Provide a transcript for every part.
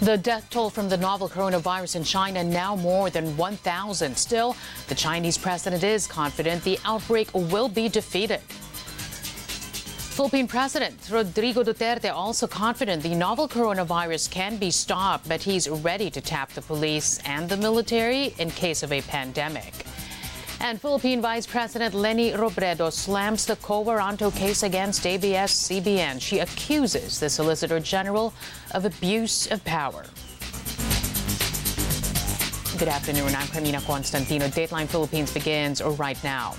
The death toll from the novel coronavirus in China now more than 1,000. Still, the Chinese president is confident the outbreak will be defeated. Philippine President Rodrigo Duterte also confident the novel coronavirus can be stopped, but he's ready to tap the police and the military in case of a pandemic. And Philippine Vice President Leni Robredo slams the quo warranto case against ABS-CBN. She accuses the Solicitor General of abuse of power. Good afternoon. I'm Carmina Constantino. Dateline Philippines begins right now.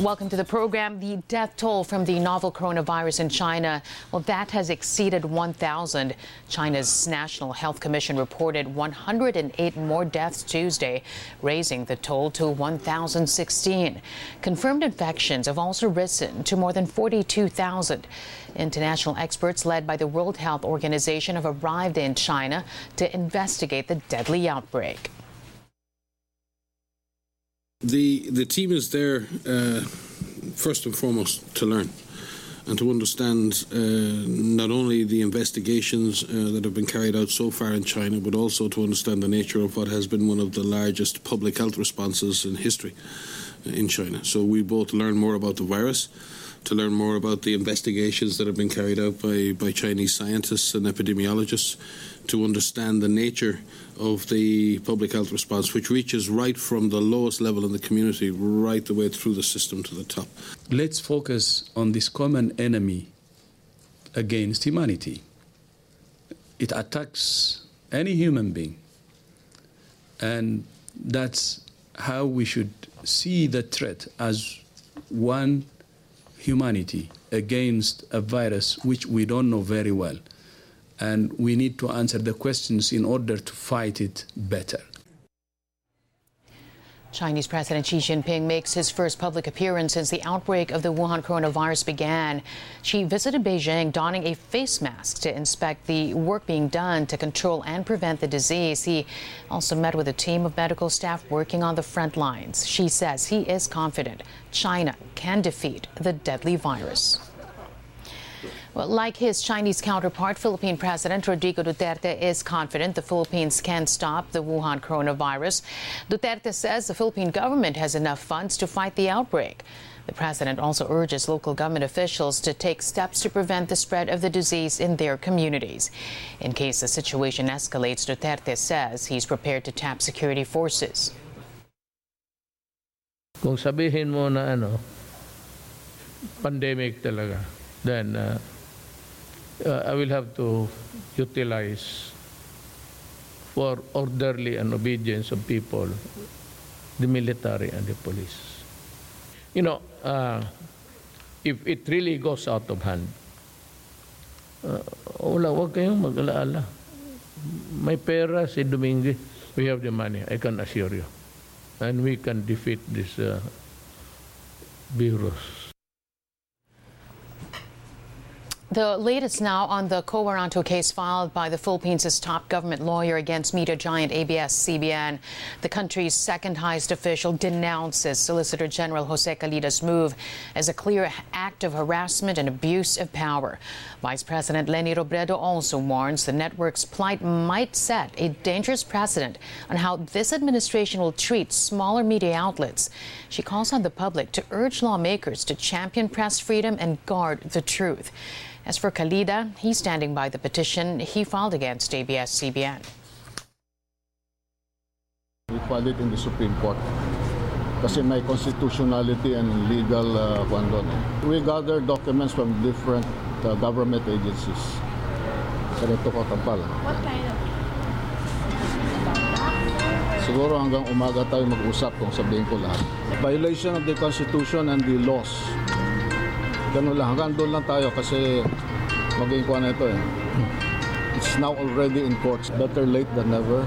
Welcome to the program. The death toll from the novel coronavirus in China, well, that has exceeded 1,000. China's National Health Commission reported 108 more deaths Tuesday, raising the toll to 1,016. Confirmed infections have also risen to more than 42,000. International experts led by the World Health Organization have arrived in China to investigate the deadly outbreak. The the team is there uh, first and foremost to learn and to understand uh, not only the investigations uh, that have been carried out so far in China, but also to understand the nature of what has been one of the largest public health responses in history in China. So we both learn more about the virus to learn more about the investigations that have been carried out by, by Chinese scientists and epidemiologists, to understand the nature of the public health response, which reaches right from the lowest level in the community right the way through the system to the top. Let's focus on this common enemy against humanity. It attacks any human being. And that's how we should see the threat as one humanity against a virus which we don't know very well. And we need to answer the questions in order to fight it better. Chinese President Xi Jinping makes his first public appearance since the outbreak of the Wuhan coronavirus began. Xi visited Beijing donning a face mask to inspect the work being done to control and prevent the disease. He also met with a team of medical staff working on the front lines. Xi says he is confident China can defeat the deadly virus. Well, like his Chinese counterpart, Philippine President Rodrigo Duterte is confident the Philippines can stop the Wuhan coronavirus. Duterte says the Philippine government has enough funds to fight the outbreak. The president also urges local government officials to take steps to prevent the spread of the disease in their communities. In case the situation escalates, Duterte says he's prepared to tap security forces. Kung sabihin mo na ano, pandemic talaga, then uh, uh, I will have to utilize for orderly and obedience of people the military and the police. You know, uh, if it really goes out of hand, uh, wala, wag kayong mag-alaala. May pera si Domingue. We have the money, I can assure you. And we can defeat this uh, virus. The latest now on the quo warranto case filed by the Philippines' top government lawyer against media giant ABS-CBN. The country's second highest official denounces Solicitor General Jose Calida's move as a clear act of harassment and abuse of power. Vice President Leni Robredo also warns the network's plight might set a dangerous precedent on how this administration will treat smaller media outlets. She calls on the public to urge lawmakers to champion press freedom and guard the truth. As for Calida, he's standing by the petition he filed against ABS-CBN. We filed it in the Supreme Court kasi may constitutionality and legal uh, doon. We gather documents from different uh, government agencies. Ganito ko kapal. What kind of Siguro hanggang umaga tayo mag-usap kung sabihin ko lahat. Violation of the Constitution and the laws ganun lang. Hanggang doon lang tayo kasi kuha na ito eh. It's now already in courts. Better late than never.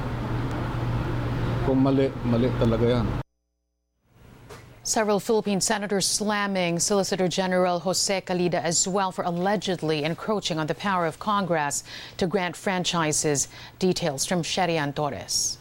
Kung mali, mali talaga yan. Several Philippine senators slamming Solicitor General Jose Calida as well for allegedly encroaching on the power of Congress to grant franchises. Details from Sherrie Ann Torres.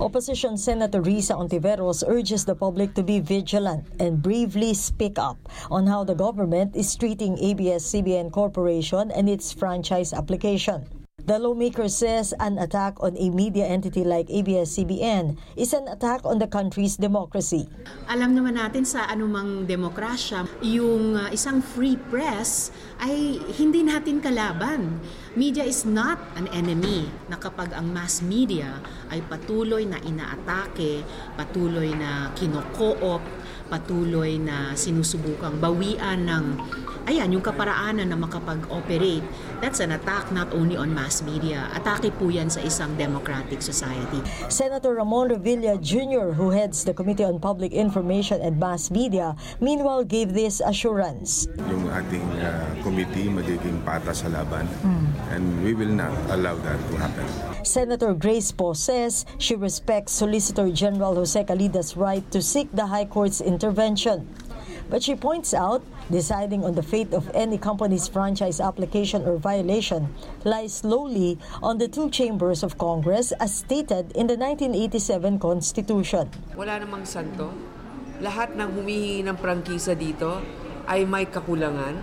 Opposition Senator Risa Ontiveros urges the public to be vigilant and bravely speak up on how the government is treating ABS-CBN Corporation and its franchise application. The lawmaker says an attack on a media entity like ABS-CBN is an attack on the country's democracy. Alam naman natin sa anumang demokrasya, yung uh, isang free press ay hindi natin kalaban. Media is not an enemy na kapag ang mass media ay patuloy na inaatake, patuloy na kino-co-op, patuloy na sinusubukang bawian ng ayan, yung kaparaanan na makapag-operate. That's an attack not only on mass media. Atake po yan sa isang democratic society. Senator Ramon Revilla Jr., who heads the Committee on Public Information and Mass Media, meanwhile gave this assurance. yung ating uh, committee magiging patas sa laban and we will not allow that to happen. Senator Grace Poe says she respects Solicitor General Jose Calida's right to seek the High Court's intervention. But she points out deciding on the fate of any company's franchise application or violation lies solely on the two chambers of Congress as stated in the 1987 Constitution. Wala namang santo. Lahat ng humihingi ng prangkisa dito ay may kakulangan.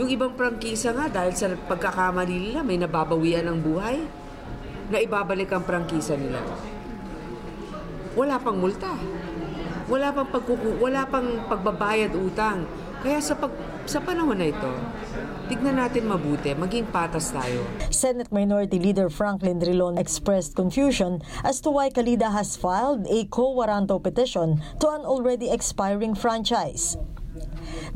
Yung ibang prangkisa nga dahil sa pagkakamali nila may nababawian ng buhay na ibabalik ang prangkisa nila. Wala pang multa. Wala pang pagkuku wala pang pagbabayad utang. Kaya sa pag sa panahon na ito, tignan natin mabuti, maging patas tayo. Senate Minority Leader Franklin Drilon expressed confusion as to why Calida has filed a quo warranto petition to an already expiring franchise.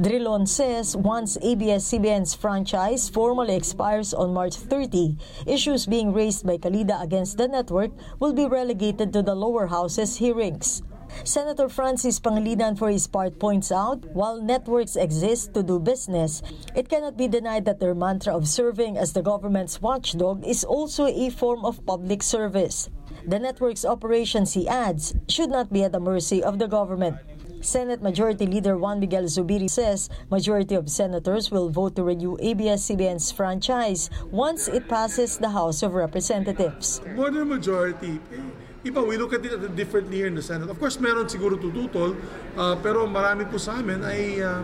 Drilon says once ABS-CBN's franchise formally expires on March 30, issues being raised by Calida against the network will be relegated to the lower house's hearings. Senator Francis Pangilinan, for his part, points out while networks exist to do business, it cannot be denied that their mantra of serving as the government's watchdog is also a form of public service. The network's operations, he adds, should not be at the mercy of the government. Senate Majority Leader Juan Miguel Zubiri says majority of senators will vote to renew ABS-CBN's franchise once it passes the House of Representatives. more than majority. Iba, we look at it differently here in the Senate. Of course, meron siguro tututol, uh, pero marami po sa amin ay uh,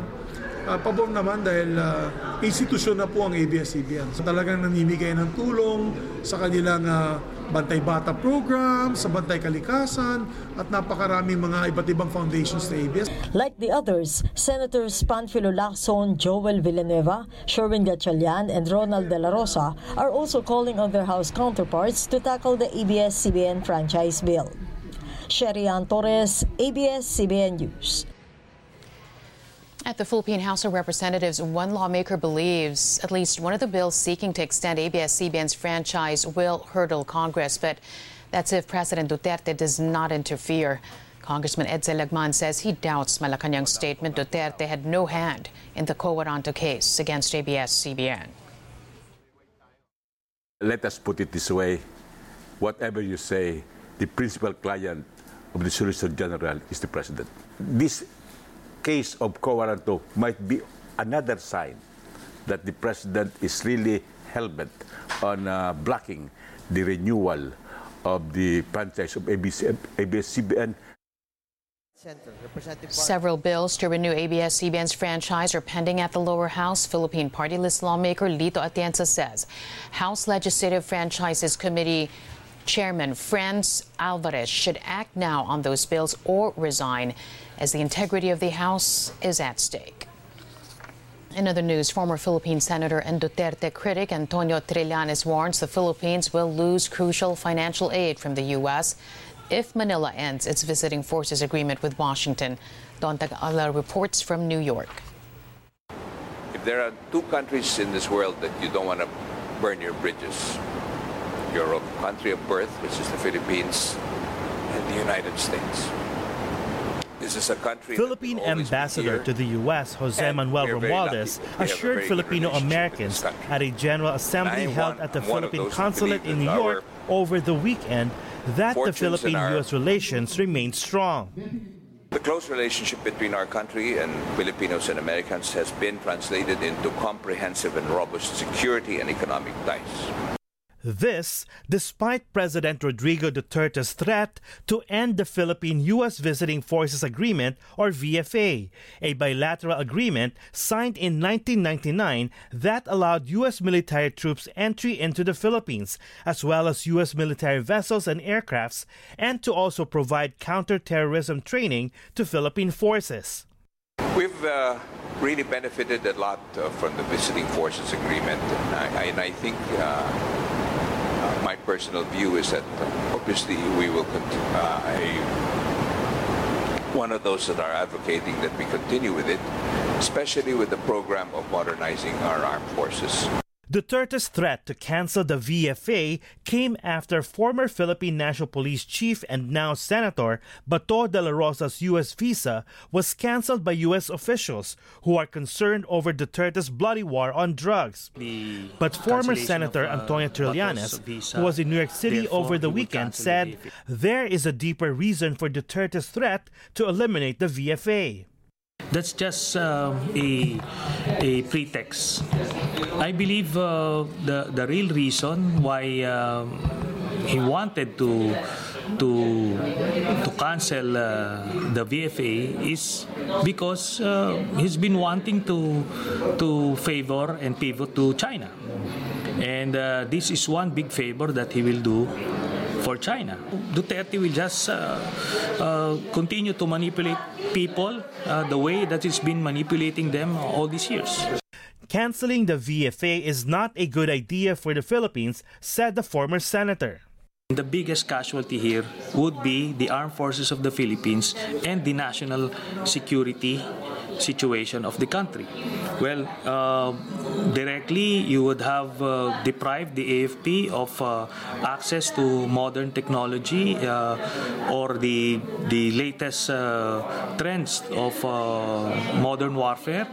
uh, pabor naman dahil uh, institusyon na po ang ABS-CBN. So talagang namimigay ng tulong sa kanilang uh, Bantay Bata program, sa Bantay Kalikasan, at napakaraming mga iba't ibang foundations na ABS. Like the others, Senators Panfilo Lacson, Joel Villanueva, Sherwin Gatchalian, and Ronald De La Rosa are also calling on their House counterparts to tackle the ABS-CBN franchise bill. Sherian Torres, ABS-CBN News. At the Philippine House of Representatives, one lawmaker believes at least one of the bills seeking to extend ABS-CBN's franchise will hurdle Congress, but that's if President Duterte does not interfere. Congressman Edsel Lagman says he doubts Malacanang's statement Duterte had no hand in the quo warranto case against ABS-CBN. Let us put it this way whatever you say, the principal client of the Solicitor General is the President. This case of quo warranto might be another sign that the President is really hell-bent on uh, blocking the renewal of the franchise of ABC, ABS-CBN Several bills to renew ABS-CBN's franchise are pending at the lower house. Philippine party list lawmaker Lito Atienza says House Legislative Franchises Committee Chairman Franz Alvarez should act now on those bills or resign as the integrity of the House is at stake. In other news, former Philippine Senator and Duterte critic Antonio Trillanes warns the Philippines will lose crucial financial aid from the U.S. if Manila ends its visiting forces agreement with Washington. Don Tagala reports from New York. If there are two countries in this world that you don't want to burn your bridges, your country of birth, which is the Philippines, and the United States. This is a country Philippine ambassador to the U.S., Jose Manuel Romualdez, assured Filipino Americans at a General Assembly held at the Philippine Consulate in New York over the weekend that the Philippine-U.S. relations remain strong. The close relationship between our country and Filipinos and Americans has been translated into comprehensive and robust security and economic ties. This, despite President Rodrigo Duterte's threat to end the Philippine U.S. Visiting Forces Agreement, or VFA, a bilateral agreement signed in 1999 that allowed U.S. military troops entry into the Philippines, as well as U.S. military vessels and aircrafts, and to also provide counterterrorism training to Philippine forces. We've uh, really benefited a lot uh, from the Visiting Forces Agreement, and I, and I think. Uh, personal view is that obviously we will continue. Uh, one of those that are advocating that we continue with it, especially with the program of modernizing our armed forces. Duterte's threat to cancel the VFA came after former Philippine National Police Chief and now Senator Bato de la Rosa's U.S. visa was canceled by U.S. officials who are concerned over Duterte's bloody war on drugs. The but former Senator of, uh, Antonio Trillanes, who was in New York City over the weekend, said the there is a deeper reason for Duterte's threat to eliminate the VFA. That's just uh, a, a pretext. I believe uh, the, the real reason why uh, he wanted to to to cancel uh, the VFA is because uh, he's been wanting to to favor and pivot to China, and uh, this is one big favor that he will do for China. Duterte will just uh, uh, continue to manipulate people uh, the way that it's been manipulating them all these years. Canceling the VFA is not a good idea for the Philippines, said the former senator. The biggest casualty here would be the armed forces of the Philippines and the national security situation of the country. Well, uh, directly you would have uh, deprived the AFP of uh, access to modern technology uh, or the the latest uh, trends of uh, modern warfare.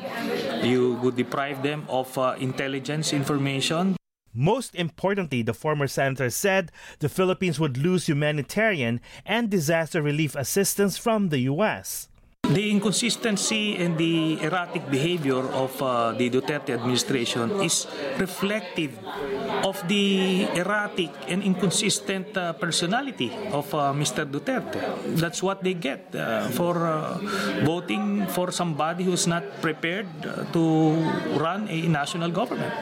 You would deprive them of intelligence information most importantly, the former senator said the Philippines would lose humanitarian and disaster relief assistance from the U.S. The inconsistency and the erratic behavior of uh, the Duterte administration is reflective of the erratic and inconsistent uh, personality of uh, Mr. Duterte. That's what they get uh, for uh, voting for somebody who's not prepared uh, to run a national government.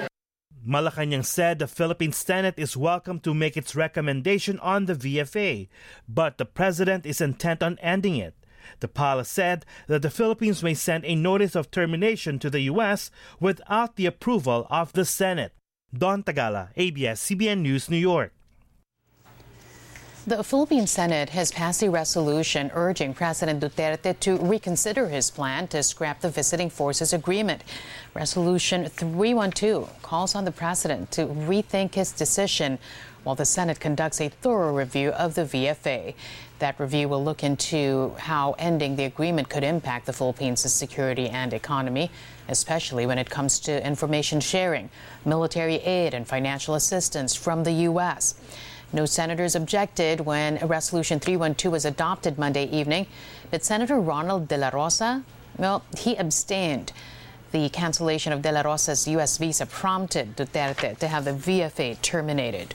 Malacanang said the Philippine Senate is welcome to make its recommendation on the VFA, but the president is intent on ending it. The palace said that the Philippines may send a notice of termination to the U.S. without the approval of the Senate. Don Tagala, ABS-CBN News, New York. The Philippine Senate has passed a resolution urging President Duterte to reconsider his plan to scrap the visiting forces agreement. Resolution 312 calls on the president to rethink his decision while the Senate conducts a thorough review of the VFA. That review will look into how ending the agreement could impact the Philippines' security and economy, especially when it comes to information sharing, military aid, and financial assistance from the U.S. No senators objected when Resolution 312 was adopted Monday evening, but Senator Ronald De La Rosa, well, he abstained. The cancellation of De La Rosa's U.S. visa prompted Duterte to have the VFA terminated.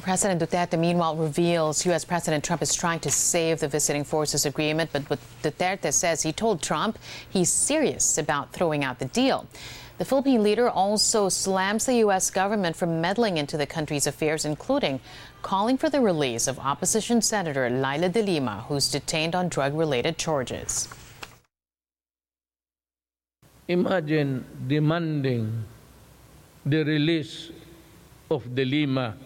President Duterte, meanwhile, reveals U.S. President Trump is trying to save the visiting forces agreement, but Duterte says he told Trump he's serious about throwing out the deal. The Philippine leader also slams the U.S. government for meddling into the country's affairs, including calling for the release of opposition Senator Leila de Lima, who's detained on drug related charges. Imagine demanding the release of de Lima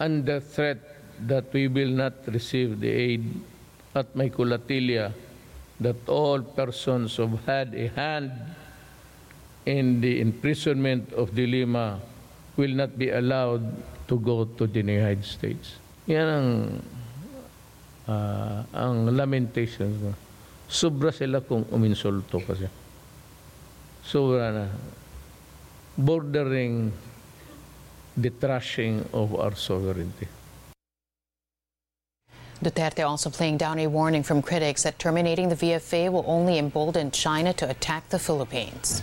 under threat that we will not receive the aid at Maykulatilia, that all persons who had a hand in the imprisonment of De Lima will not be allowed to go to the United States. Yan ang, uh, ang lamentation ko. Sobra sila kung uminsulto kasi. Sobra na. Bordering the trashing of our sovereignty. Duterte also playing down a warning from critics that terminating the VFA will only embolden China to attack the Philippines.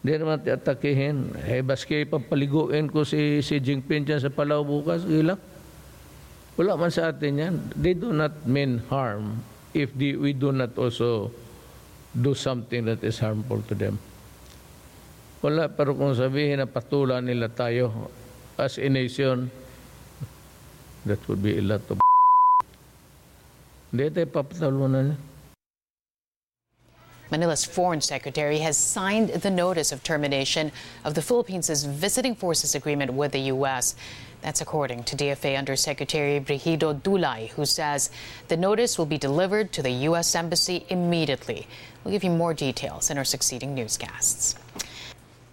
Hindi naman atakihin. Eh, baski papaliguin ko si, si Jinping dyan sa Palau bukas, ilang. Wala man sa atin yan. They do not mean harm if the, we do not also do something that is harmful to them. Wala, pero kung sabihin na nila tayo as a nation, that would be a lot of Hindi tayo papatalunan. Manila's foreign secretary has signed the notice of termination of the Philippines' visiting forces agreement with the U.S. That's according to DFA Undersecretary Brigido Dulay, who says the notice will be delivered to the U.S. Embassy immediately. We'll give you more details in our succeeding newscasts.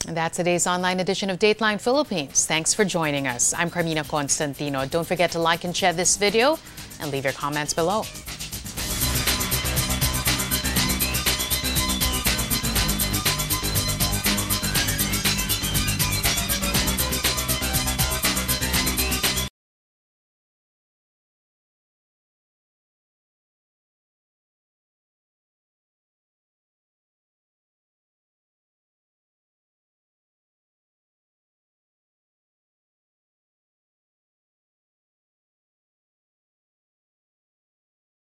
And that's today's online edition of Dateline Philippines. Thanks for joining us. I'm Carmina Constantino. Don't forget to like and share this video and leave your comments below.